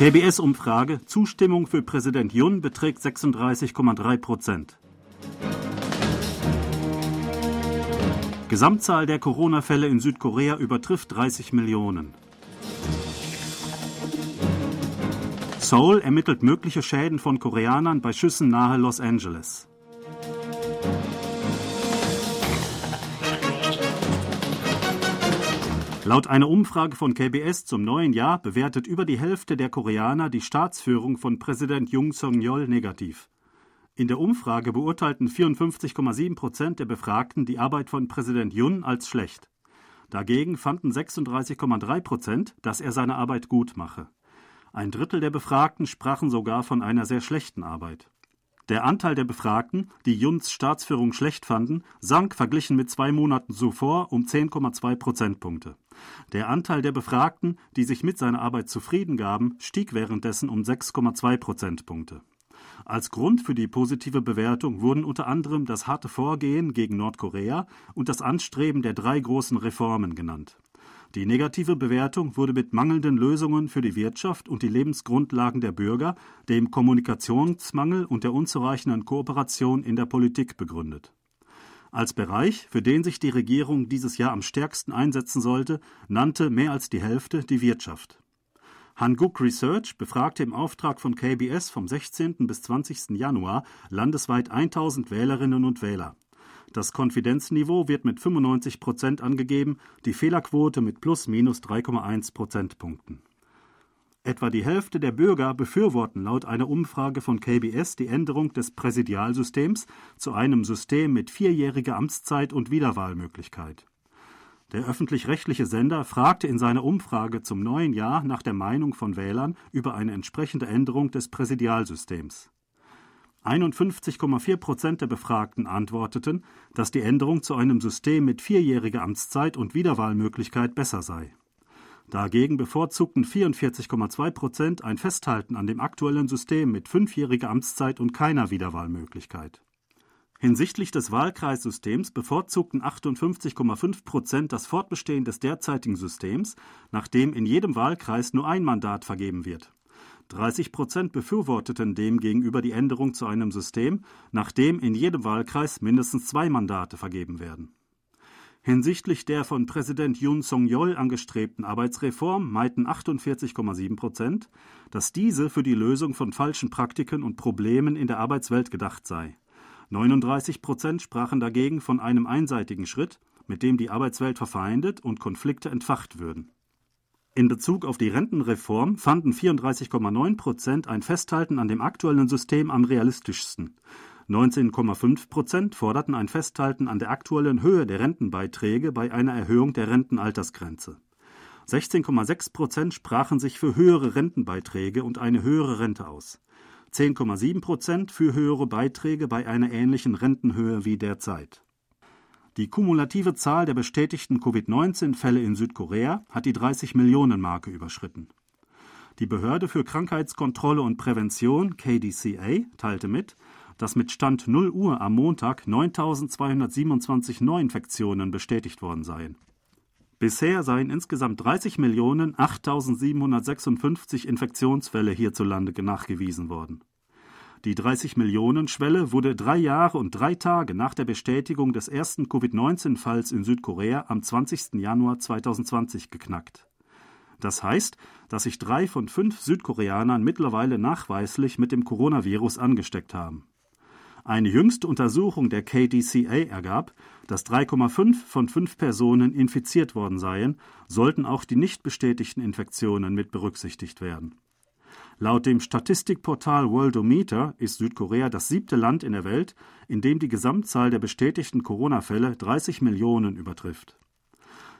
KBS-Umfrage Zustimmung für Präsident Yun beträgt 36,3 Prozent. Gesamtzahl der Corona-Fälle in Südkorea übertrifft 30 Millionen. Seoul ermittelt mögliche Schäden von Koreanern bei Schüssen nahe Los Angeles. Laut einer Umfrage von KBS zum neuen Jahr bewertet über die Hälfte der Koreaner die Staatsführung von Präsident Jung Song-yeol negativ. In der Umfrage beurteilten 54,7 Prozent der Befragten die Arbeit von Präsident Yun als schlecht. Dagegen fanden 36,3 Prozent, dass er seine Arbeit gut mache. Ein Drittel der Befragten sprachen sogar von einer sehr schlechten Arbeit. Der Anteil der Befragten, die Juns Staatsführung schlecht fanden, sank verglichen mit zwei Monaten zuvor um 10,2 Prozentpunkte. Der Anteil der Befragten, die sich mit seiner Arbeit zufrieden gaben, stieg währenddessen um 6,2 Prozentpunkte. Als Grund für die positive Bewertung wurden unter anderem das harte Vorgehen gegen Nordkorea und das Anstreben der drei großen Reformen genannt. Die negative Bewertung wurde mit mangelnden Lösungen für die Wirtschaft und die Lebensgrundlagen der Bürger, dem Kommunikationsmangel und der unzureichenden Kooperation in der Politik begründet. Als Bereich, für den sich die Regierung dieses Jahr am stärksten einsetzen sollte, nannte mehr als die Hälfte die Wirtschaft. Hanguk Research befragte im Auftrag von KBS vom 16. bis 20. Januar landesweit 1000 Wählerinnen und Wähler. Das Konfidenzniveau wird mit 95 Prozent angegeben, die Fehlerquote mit plus minus 3,1 Prozentpunkten. Etwa die Hälfte der Bürger befürworten laut einer Umfrage von KBS die Änderung des Präsidialsystems zu einem System mit vierjähriger Amtszeit und Wiederwahlmöglichkeit. Der öffentlich-rechtliche Sender fragte in seiner Umfrage zum neuen Jahr nach der Meinung von Wählern über eine entsprechende Änderung des Präsidialsystems. 51,4 Prozent der Befragten antworteten, dass die Änderung zu einem System mit vierjähriger Amtszeit und Wiederwahlmöglichkeit besser sei. Dagegen bevorzugten 44,2 Prozent ein Festhalten an dem aktuellen System mit fünfjähriger Amtszeit und keiner Wiederwahlmöglichkeit. Hinsichtlich des Wahlkreissystems bevorzugten 58,5 Prozent das Fortbestehen des derzeitigen Systems, nachdem in jedem Wahlkreis nur ein Mandat vergeben wird. 30 Prozent befürworteten demgegenüber die Änderung zu einem System, nachdem in jedem Wahlkreis mindestens zwei Mandate vergeben werden. Hinsichtlich der von Präsident Yoon Song-yeol angestrebten Arbeitsreform meinten 48,7 Prozent, dass diese für die Lösung von falschen Praktiken und Problemen in der Arbeitswelt gedacht sei. 39 Prozent sprachen dagegen von einem einseitigen Schritt, mit dem die Arbeitswelt verfeindet und Konflikte entfacht würden. In Bezug auf die Rentenreform fanden 34,9 Prozent ein Festhalten an dem aktuellen System am realistischsten. 19,5 Prozent forderten ein Festhalten an der aktuellen Höhe der Rentenbeiträge bei einer Erhöhung der Rentenaltersgrenze. 16,6 Prozent sprachen sich für höhere Rentenbeiträge und eine höhere Rente aus. 10,7 Prozent für höhere Beiträge bei einer ähnlichen Rentenhöhe wie derzeit. Die kumulative Zahl der bestätigten Covid-19-Fälle in Südkorea hat die 30 Millionen Marke überschritten. Die Behörde für Krankheitskontrolle und Prävention KDCA teilte mit, dass mit Stand 0 Uhr am Montag 9227 Neuinfektionen bestätigt worden seien. Bisher seien insgesamt 30.008.756 Infektionsfälle hierzulande nachgewiesen worden. Die 30-Millionen-Schwelle wurde drei Jahre und drei Tage nach der Bestätigung des ersten Covid-19-Falls in Südkorea am 20. Januar 2020 geknackt. Das heißt, dass sich drei von fünf Südkoreanern mittlerweile nachweislich mit dem Coronavirus angesteckt haben. Eine jüngste Untersuchung der KDCA ergab, dass 3,5 von 5 Personen infiziert worden seien, sollten auch die nicht bestätigten Infektionen mit berücksichtigt werden. Laut dem Statistikportal Worldometer ist Südkorea das siebte Land in der Welt, in dem die Gesamtzahl der bestätigten Corona-Fälle 30 Millionen übertrifft.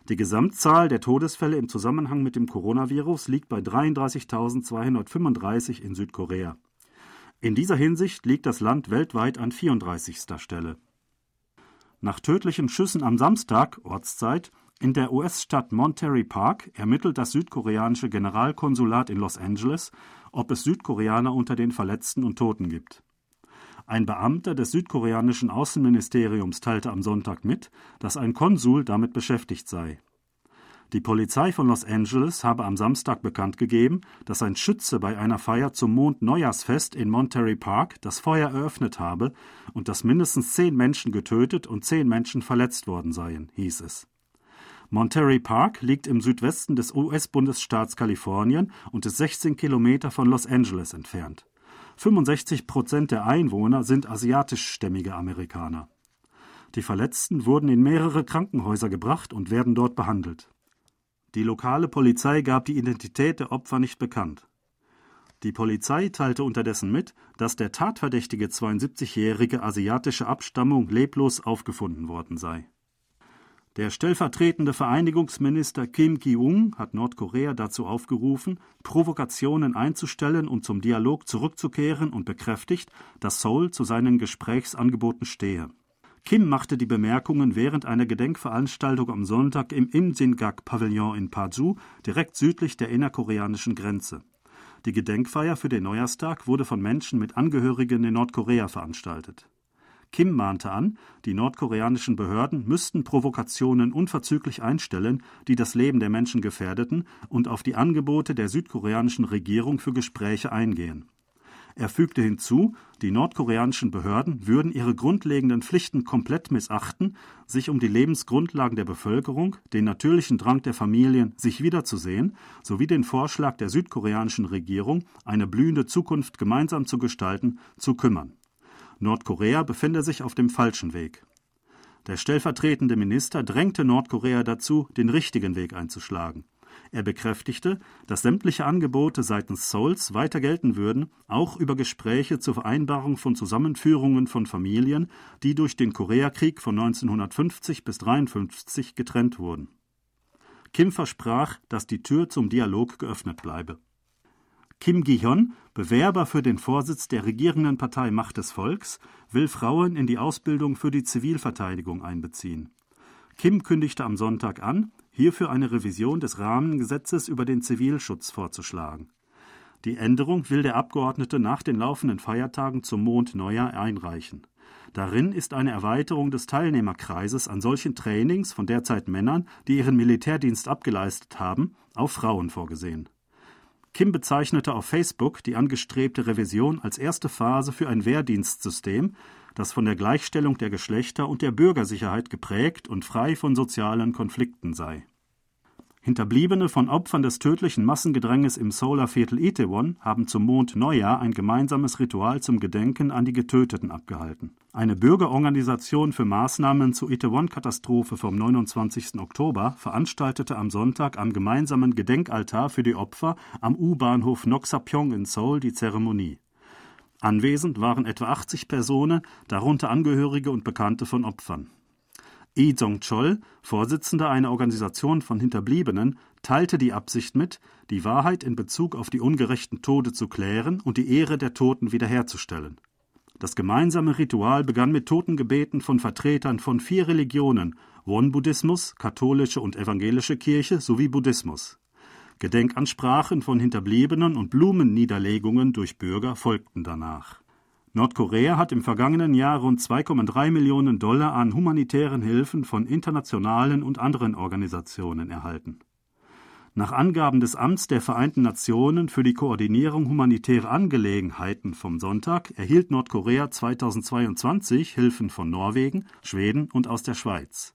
Die Gesamtzahl der Todesfälle im Zusammenhang mit dem Coronavirus liegt bei 33.235 in Südkorea. In dieser Hinsicht liegt das Land weltweit an 34. Stelle. Nach tödlichen Schüssen am Samstag, Ortszeit, in der US-Stadt Monterey Park ermittelt das südkoreanische Generalkonsulat in Los Angeles, ob es Südkoreaner unter den Verletzten und Toten gibt. Ein Beamter des südkoreanischen Außenministeriums teilte am Sonntag mit, dass ein Konsul damit beschäftigt sei. Die Polizei von Los Angeles habe am Samstag bekannt gegeben, dass ein Schütze bei einer Feier zum Mond-Neujahrsfest in Monterey Park das Feuer eröffnet habe und dass mindestens zehn Menschen getötet und zehn Menschen verletzt worden seien, hieß es. Monterey Park liegt im Südwesten des US-Bundesstaats Kalifornien und ist 16 Kilometer von Los Angeles entfernt. 65 Prozent der Einwohner sind asiatischstämmige Amerikaner. Die Verletzten wurden in mehrere Krankenhäuser gebracht und werden dort behandelt. Die lokale Polizei gab die Identität der Opfer nicht bekannt. Die Polizei teilte unterdessen mit, dass der tatverdächtige 72-jährige asiatische Abstammung leblos aufgefunden worden sei. Der stellvertretende Vereinigungsminister Kim Ki-ung hat Nordkorea dazu aufgerufen, Provokationen einzustellen und zum Dialog zurückzukehren und bekräftigt, dass Seoul zu seinen Gesprächsangeboten stehe. Kim machte die Bemerkungen während einer Gedenkveranstaltung am Sonntag im Imjingak-Pavillon in Paju, direkt südlich der innerkoreanischen Grenze. Die Gedenkfeier für den Neujahrstag wurde von Menschen mit Angehörigen in Nordkorea veranstaltet. Kim mahnte an, die nordkoreanischen Behörden müssten Provokationen unverzüglich einstellen, die das Leben der Menschen gefährdeten, und auf die Angebote der südkoreanischen Regierung für Gespräche eingehen. Er fügte hinzu, die nordkoreanischen Behörden würden ihre grundlegenden Pflichten komplett missachten, sich um die Lebensgrundlagen der Bevölkerung, den natürlichen Drang der Familien, sich wiederzusehen, sowie den Vorschlag der südkoreanischen Regierung, eine blühende Zukunft gemeinsam zu gestalten, zu kümmern. Nordkorea befände sich auf dem falschen Weg. Der stellvertretende Minister drängte Nordkorea dazu, den richtigen Weg einzuschlagen. Er bekräftigte, dass sämtliche Angebote seitens Seouls weiter gelten würden, auch über Gespräche zur Vereinbarung von Zusammenführungen von Familien, die durch den Koreakrieg von 1950 bis 1953 getrennt wurden. Kim versprach, dass die Tür zum Dialog geöffnet bleibe. Kim Gi-hyun, Bewerber für den Vorsitz der regierenden Partei Macht des Volks, will Frauen in die Ausbildung für die Zivilverteidigung einbeziehen. Kim kündigte am Sonntag an, hierfür eine Revision des Rahmengesetzes über den Zivilschutz vorzuschlagen. Die Änderung will der Abgeordnete nach den laufenden Feiertagen zum Mondneujahr einreichen. Darin ist eine Erweiterung des Teilnehmerkreises an solchen Trainings von derzeit Männern, die ihren Militärdienst abgeleistet haben, auf Frauen vorgesehen. Kim bezeichnete auf Facebook die angestrebte Revision als erste Phase für ein Wehrdienstsystem, das von der Gleichstellung der Geschlechter und der Bürgersicherheit geprägt und frei von sozialen Konflikten sei. Hinterbliebene von Opfern des tödlichen Massengedränges im Solarviertel Itaewon haben zum Mondneujahr ein gemeinsames Ritual zum Gedenken an die Getöteten abgehalten. Eine Bürgerorganisation für Maßnahmen zur Itaewon-Katastrophe vom 29. Oktober veranstaltete am Sonntag am gemeinsamen Gedenkaltar für die Opfer am U-Bahnhof Noksapyong in Seoul die Zeremonie. Anwesend waren etwa 80 Personen, darunter Angehörige und Bekannte von Opfern. Lee Jong-chol, Vorsitzender einer Organisation von Hinterbliebenen, teilte die Absicht mit, die Wahrheit in Bezug auf die ungerechten Tode zu klären und die Ehre der Toten wiederherzustellen. Das gemeinsame Ritual begann mit Totengebeten von Vertretern von vier Religionen Won-Buddhismus, katholische und evangelische Kirche sowie Buddhismus. Gedenkansprachen von Hinterbliebenen und Blumenniederlegungen durch Bürger folgten danach Nordkorea hat im vergangenen Jahr rund 2,3 Millionen Dollar an humanitären Hilfen von internationalen und anderen Organisationen erhalten. Nach Angaben des Amts der Vereinten Nationen für die Koordinierung humanitärer Angelegenheiten vom Sonntag erhielt Nordkorea 2022 Hilfen von Norwegen, Schweden und aus der Schweiz.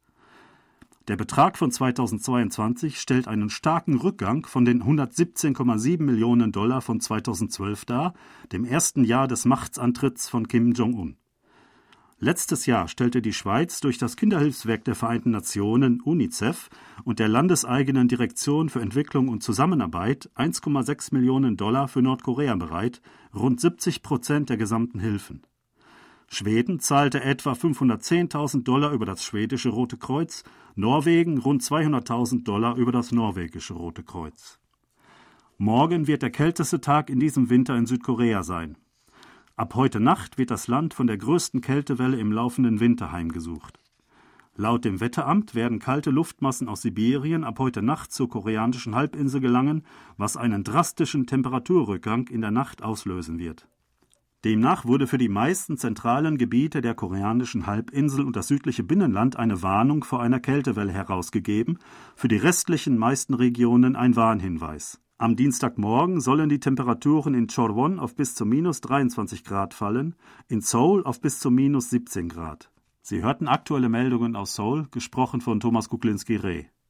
Der Betrag von 2022 stellt einen starken Rückgang von den 117,7 Millionen Dollar von 2012 dar, dem ersten Jahr des Machtantritts von Kim Jong-un. Letztes Jahr stellte die Schweiz durch das Kinderhilfswerk der Vereinten Nationen UNICEF und der landeseigenen Direktion für Entwicklung und Zusammenarbeit 1,6 Millionen Dollar für Nordkorea bereit, rund 70 Prozent der gesamten Hilfen. Schweden zahlte etwa 510.000 Dollar über das schwedische Rote Kreuz, Norwegen rund 200.000 Dollar über das norwegische Rote Kreuz. Morgen wird der kälteste Tag in diesem Winter in Südkorea sein. Ab heute Nacht wird das Land von der größten Kältewelle im laufenden Winter heimgesucht. Laut dem Wetteramt werden kalte Luftmassen aus Sibirien ab heute Nacht zur koreanischen Halbinsel gelangen, was einen drastischen Temperaturrückgang in der Nacht auslösen wird. Demnach wurde für die meisten zentralen Gebiete der koreanischen Halbinsel und das südliche Binnenland eine Warnung vor einer Kältewelle herausgegeben, für die restlichen meisten Regionen ein Warnhinweis. Am Dienstagmorgen sollen die Temperaturen in Chorwon auf bis zu minus 23 Grad fallen, in Seoul auf bis zu minus 17 Grad. Sie hörten aktuelle Meldungen aus Seoul, gesprochen von Thomas Kuklinski-Reh.